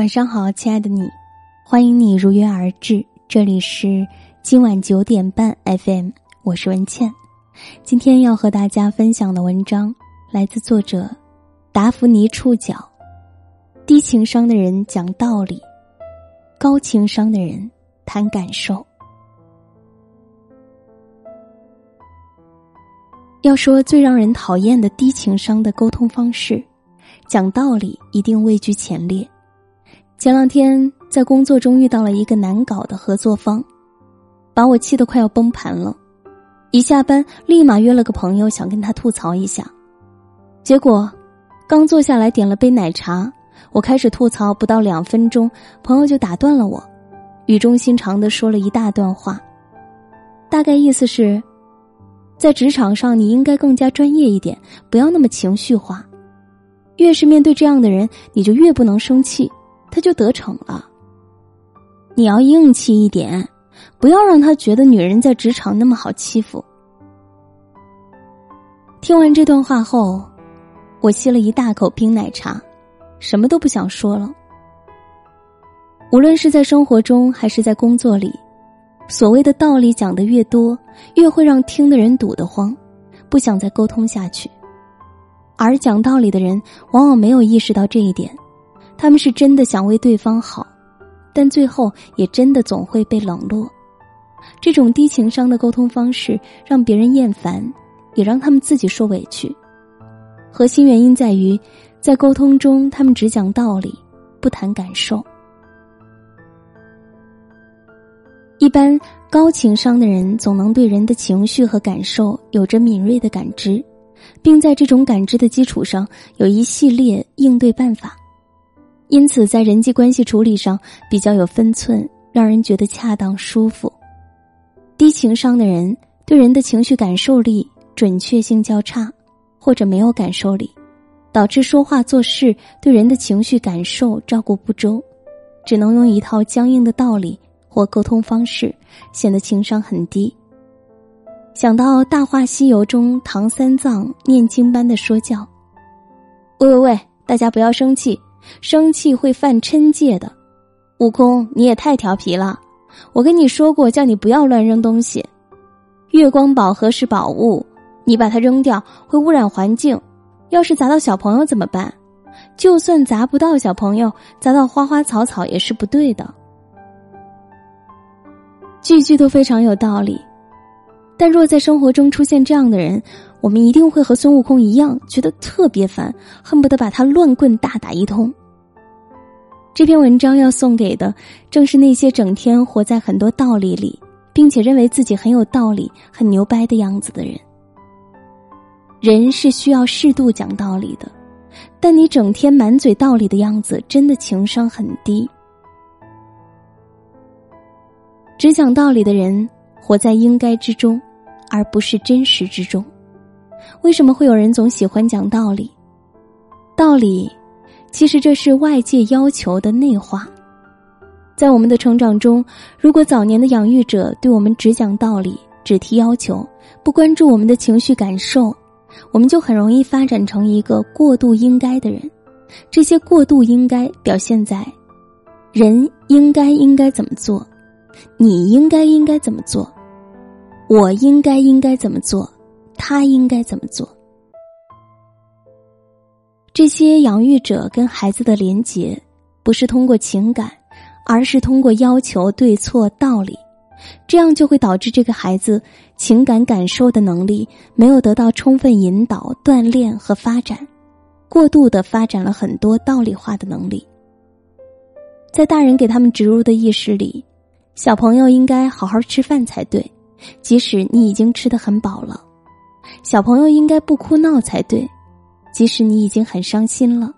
晚上好，亲爱的你，欢迎你如约而至。这里是今晚九点半 FM，我是文倩。今天要和大家分享的文章来自作者达芙妮触角。低情商的人讲道理，高情商的人谈感受。要说最让人讨厌的低情商的沟通方式，讲道理一定位居前列。前两天在工作中遇到了一个难搞的合作方，把我气得快要崩盘了。一下班立马约了个朋友想跟他吐槽一下，结果刚坐下来点了杯奶茶，我开始吐槽不到两分钟，朋友就打断了我，语重心长的说了一大段话，大概意思是，在职场上你应该更加专业一点，不要那么情绪化，越是面对这样的人，你就越不能生气。他就得逞了。你要硬气一点，不要让他觉得女人在职场那么好欺负。听完这段话后，我吸了一大口冰奶茶，什么都不想说了。无论是在生活中还是在工作里，所谓的道理讲的越多，越会让听的人堵得慌，不想再沟通下去。而讲道理的人，往往没有意识到这一点。他们是真的想为对方好，但最后也真的总会被冷落。这种低情商的沟通方式让别人厌烦，也让他们自己受委屈。核心原因在于，在沟通中他们只讲道理，不谈感受。一般高情商的人总能对人的情绪和感受有着敏锐的感知，并在这种感知的基础上有一系列应对办法。因此，在人际关系处理上比较有分寸，让人觉得恰当舒服。低情商的人对人的情绪感受力准确性较差，或者没有感受力，导致说话做事对人的情绪感受照顾不周，只能用一套僵硬的道理或沟通方式，显得情商很低。想到《大话西游》中唐三藏念经般的说教：“喂喂喂，大家不要生气。”生气会犯嗔戒的，悟空你也太调皮了！我跟你说过，叫你不要乱扔东西。月光宝盒是宝物，你把它扔掉会污染环境。要是砸到小朋友怎么办？就算砸不到小朋友，砸到花花草草也是不对的。句句都非常有道理，但若在生活中出现这样的人。我们一定会和孙悟空一样，觉得特别烦，恨不得把他乱棍大打一通。这篇文章要送给的，正是那些整天活在很多道理里，并且认为自己很有道理、很牛掰的样子的人。人是需要适度讲道理的，但你整天满嘴道理的样子，真的情商很低。只讲道理的人，活在应该之中，而不是真实之中。为什么会有人总喜欢讲道理？道理，其实这是外界要求的内化。在我们的成长中，如果早年的养育者对我们只讲道理、只提要求，不关注我们的情绪感受，我们就很容易发展成一个过度应该的人。这些过度应该表现在：人应该应该怎么做，你应该应该怎么做，我应该应该怎么做。他应该怎么做？这些养育者跟孩子的连结，不是通过情感，而是通过要求、对错、道理，这样就会导致这个孩子情感感受的能力没有得到充分引导、锻炼和发展，过度的发展了很多道理化的能力。在大人给他们植入的意识里，小朋友应该好好吃饭才对，即使你已经吃的很饱了。小朋友应该不哭闹才对，即使你已经很伤心了；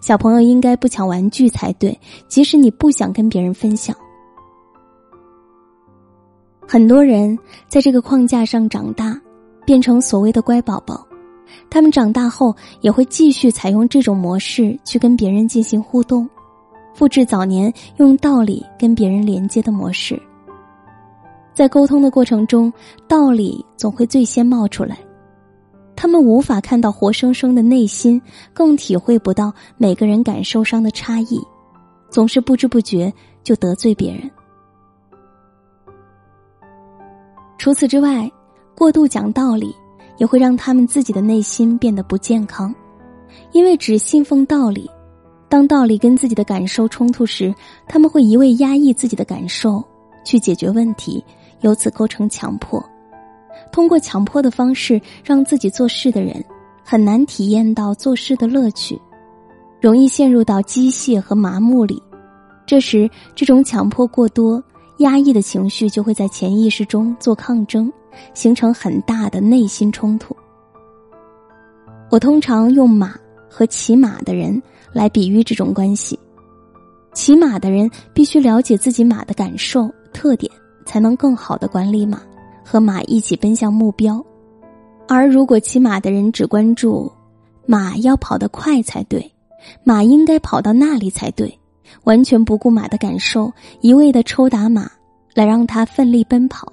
小朋友应该不抢玩具才对，即使你不想跟别人分享。很多人在这个框架上长大，变成所谓的乖宝宝，他们长大后也会继续采用这种模式去跟别人进行互动，复制早年用道理跟别人连接的模式。在沟通的过程中，道理总会最先冒出来。他们无法看到活生生的内心，更体会不到每个人感受上的差异，总是不知不觉就得罪别人。除此之外，过度讲道理也会让他们自己的内心变得不健康，因为只信奉道理，当道理跟自己的感受冲突时，他们会一味压抑自己的感受去解决问题，由此构成强迫。通过强迫的方式让自己做事的人，很难体验到做事的乐趣，容易陷入到机械和麻木里。这时，这种强迫过多、压抑的情绪就会在潜意识中做抗争，形成很大的内心冲突。我通常用马和骑马的人来比喻这种关系。骑马的人必须了解自己马的感受特点，才能更好的管理马。和马一起奔向目标，而如果骑马的人只关注马要跑得快才对，马应该跑到那里才对，完全不顾马的感受，一味的抽打马来让它奋力奔跑，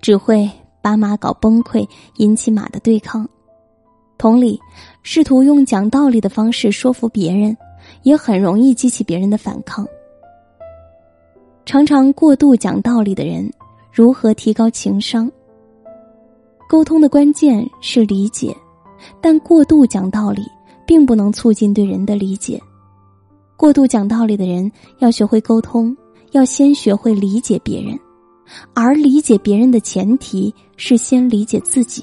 只会把马搞崩溃，引起马的对抗。同理，试图用讲道理的方式说服别人，也很容易激起别人的反抗。常常过度讲道理的人。如何提高情商？沟通的关键是理解，但过度讲道理并不能促进对人的理解。过度讲道理的人要学会沟通，要先学会理解别人，而理解别人的前提是先理解自己。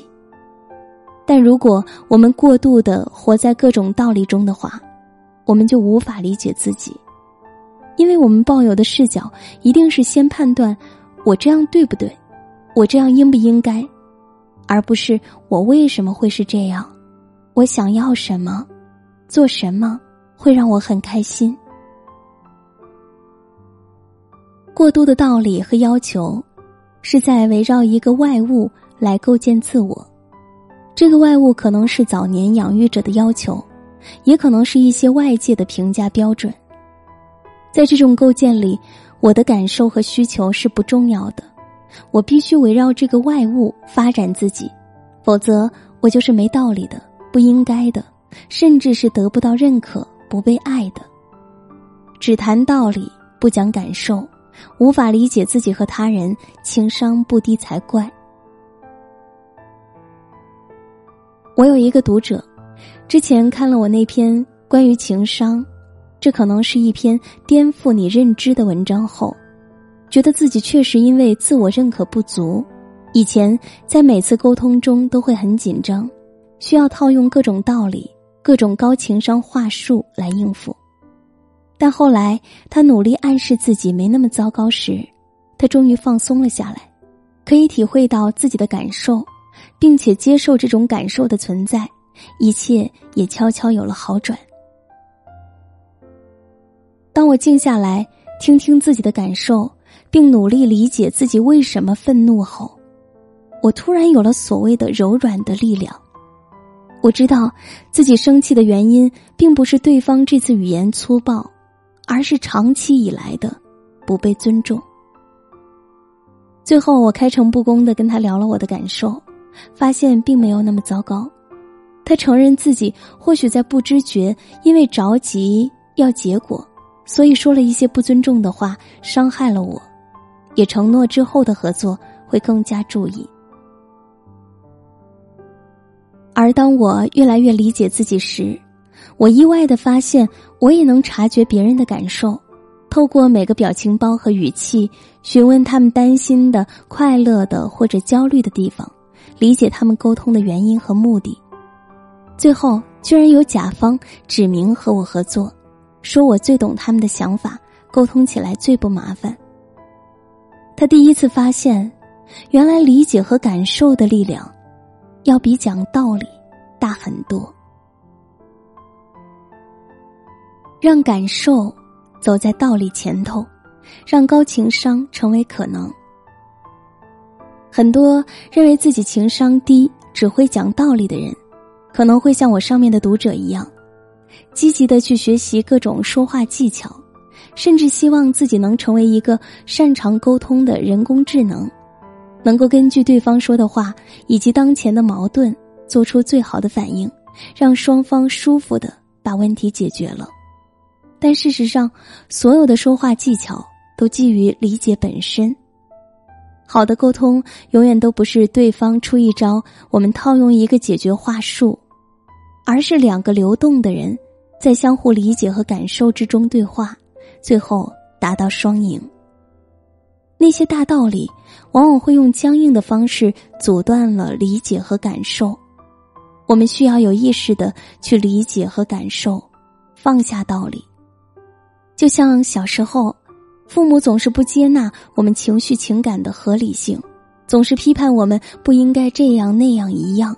但如果我们过度的活在各种道理中的话，我们就无法理解自己，因为我们抱有的视角一定是先判断。我这样对不对？我这样应不应该？而不是我为什么会是这样？我想要什么？做什么会让我很开心？过度的道理和要求，是在围绕一个外物来构建自我。这个外物可能是早年养育者的要求，也可能是一些外界的评价标准。在这种构建里。我的感受和需求是不重要的，我必须围绕这个外物发展自己，否则我就是没道理的、不应该的，甚至是得不到认可、不被爱的。只谈道理不讲感受，无法理解自己和他人，情商不低才怪。我有一个读者，之前看了我那篇关于情商。这可能是一篇颠覆你认知的文章后，觉得自己确实因为自我认可不足，以前在每次沟通中都会很紧张，需要套用各种道理、各种高情商话术来应付。但后来他努力暗示自己没那么糟糕时，他终于放松了下来，可以体会到自己的感受，并且接受这种感受的存在，一切也悄悄有了好转。当我静下来，听听自己的感受，并努力理解自己为什么愤怒后，我突然有了所谓的柔软的力量。我知道自己生气的原因，并不是对方这次语言粗暴，而是长期以来的不被尊重。最后，我开诚布公的跟他聊了我的感受，发现并没有那么糟糕。他承认自己或许在不知觉，因为着急要结果。所以说了一些不尊重的话，伤害了我，也承诺之后的合作会更加注意。而当我越来越理解自己时，我意外的发现，我也能察觉别人的感受，透过每个表情包和语气，询问他们担心的、快乐的或者焦虑的地方，理解他们沟通的原因和目的。最后，居然有甲方指明和我合作。说我最懂他们的想法，沟通起来最不麻烦。他第一次发现，原来理解和感受的力量，要比讲道理大很多。让感受走在道理前头，让高情商成为可能。很多认为自己情商低、只会讲道理的人，可能会像我上面的读者一样。积极的去学习各种说话技巧，甚至希望自己能成为一个擅长沟通的人工智能，能够根据对方说的话以及当前的矛盾做出最好的反应，让双方舒服的把问题解决了。但事实上，所有的说话技巧都基于理解本身。好的沟通永远都不是对方出一招，我们套用一个解决话术，而是两个流动的人在相互理解和感受之中对话，最后达到双赢。那些大道理往往会用僵硬的方式阻断了理解和感受，我们需要有意识的去理解和感受，放下道理。就像小时候。父母总是不接纳我们情绪情感的合理性，总是批判我们不应该这样那样一样。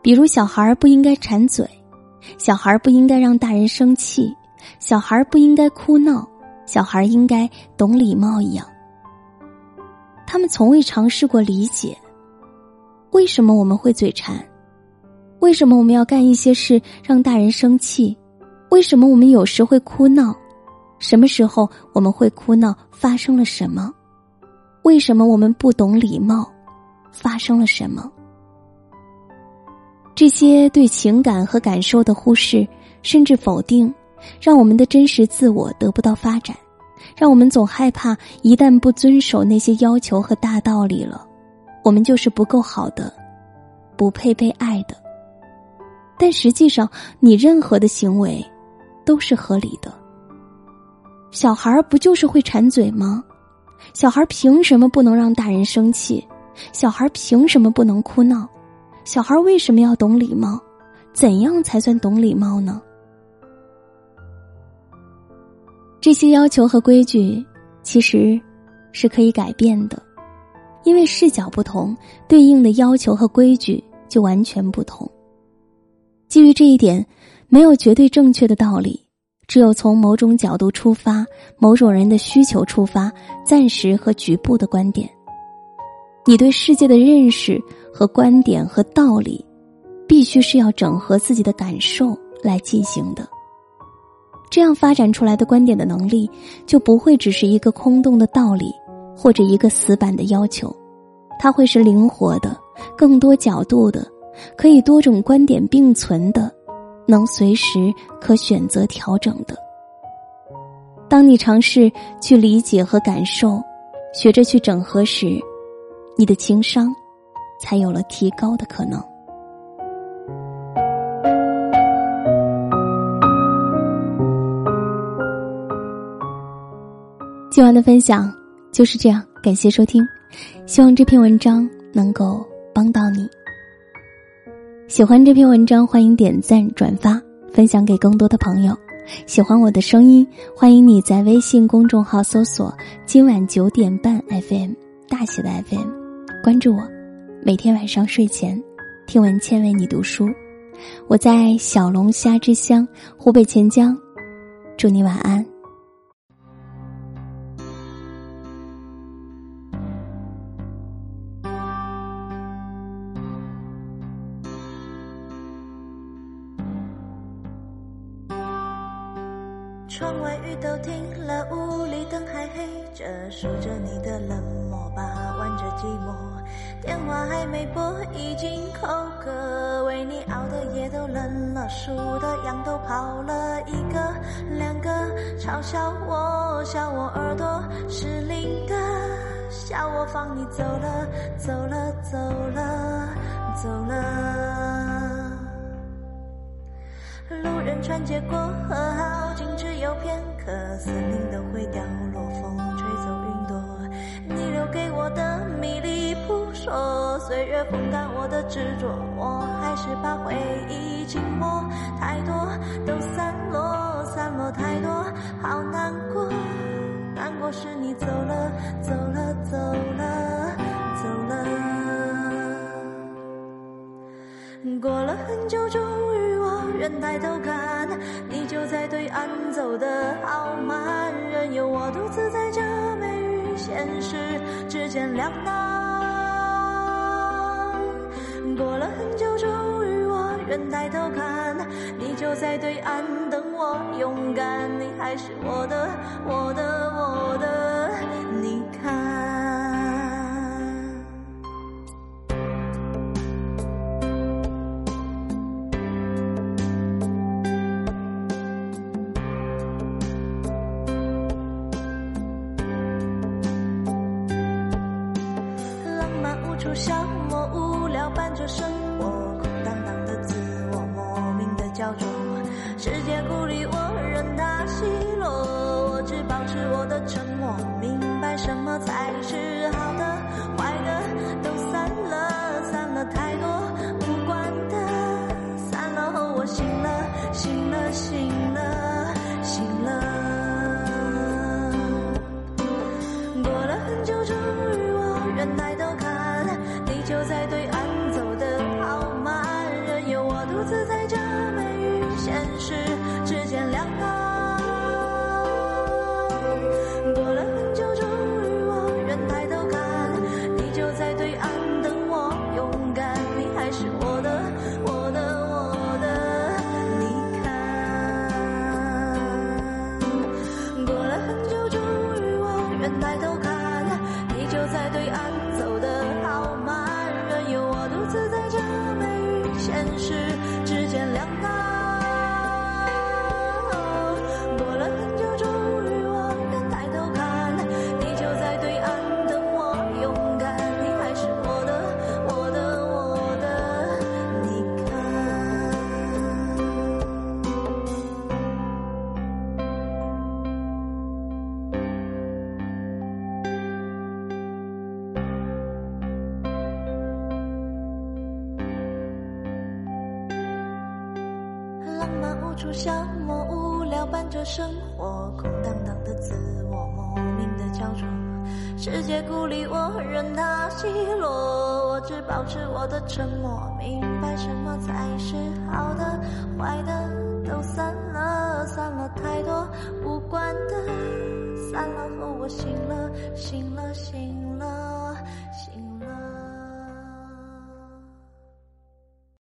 比如，小孩不应该馋嘴，小孩不应该让大人生气，小孩不应该哭闹，小孩应该懂礼貌一样。他们从未尝试过理解，为什么我们会嘴馋？为什么我们要干一些事让大人生气？为什么我们有时会哭闹？什么时候我们会哭闹？发生了什么？为什么我们不懂礼貌？发生了什么？这些对情感和感受的忽视，甚至否定，让我们的真实自我得不到发展，让我们总害怕一旦不遵守那些要求和大道理了，我们就是不够好的，不配被爱的。但实际上，你任何的行为，都是合理的。小孩不就是会馋嘴吗？小孩凭什么不能让大人生气？小孩凭什么不能哭闹？小孩为什么要懂礼貌？怎样才算懂礼貌呢？这些要求和规矩其实是可以改变的，因为视角不同，对应的要求和规矩就完全不同。基于这一点，没有绝对正确的道理。只有从某种角度出发，某种人的需求出发，暂时和局部的观点，你对世界的认识和观点和道理，必须是要整合自己的感受来进行的。这样发展出来的观点的能力，就不会只是一个空洞的道理或者一个死板的要求，它会是灵活的、更多角度的、可以多种观点并存的。能随时可选择调整的。当你尝试去理解和感受，学着去整合时，你的情商才有了提高的可能。今晚的分享就是这样，感谢收听，希望这篇文章能够帮到你。喜欢这篇文章，欢迎点赞、转发、分享给更多的朋友。喜欢我的声音，欢迎你在微信公众号搜索“今晚九点半 FM” 大写的 FM，关注我。每天晚上睡前，听文倩为你读书。我在小龙虾之乡湖北潜江，祝你晚安。窗外雨都停了，屋里灯还黑着，数着你的冷漠把，玩着寂寞。电话还没拨，已经口渴，为你熬的夜都冷了，数的羊都跑了一个两个，嘲笑我，笑我耳朵失灵的，笑我放你走了，走了，走了，走了。路人穿街过河，好景只有片刻，森林都会凋落，风吹走云朵。你留给我的迷离说，岁月风干我的执着，我还是把回忆紧握。太多都散落，散落太多，好难过，难过是你走了，走了，走了，走了。过了很久，终于。我愿抬头看，你就在对岸走得好慢，任由我独自在这美与现实之间两难。过了很久终于我愿抬头看你就在对岸等我勇敢你还是我的我的我的你看浪漫无处消磨无要，伴着生活，空荡荡的自我，莫名的焦灼。世界孤立我，任它奚落，我只保持我的沉默，明白什么才是好的，坏的都散了，散了太多无关的，散了后我醒了，浪漫无处消磨，无聊伴着生活，空荡荡的自我，莫名的焦灼。世界孤立我，任它奚落，我只保持我的沉默，明白什么才是好的，坏的都散了，散了太多无关的，散了后我醒了，醒了，醒了。